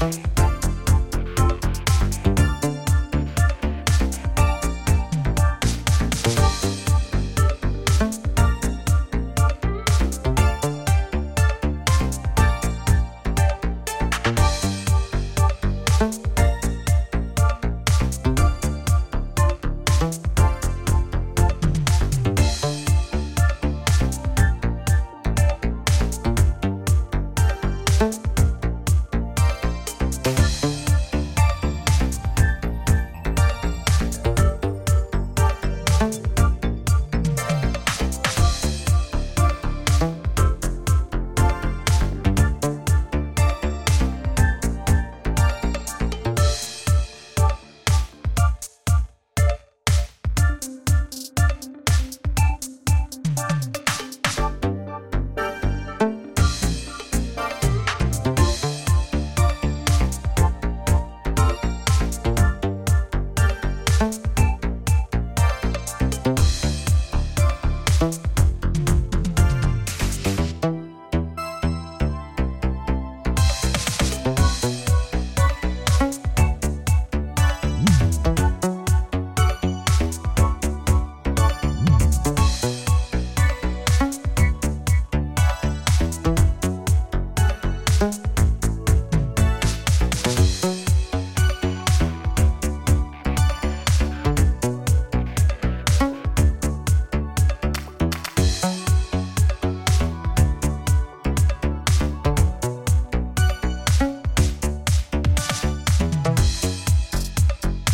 Bye.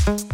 you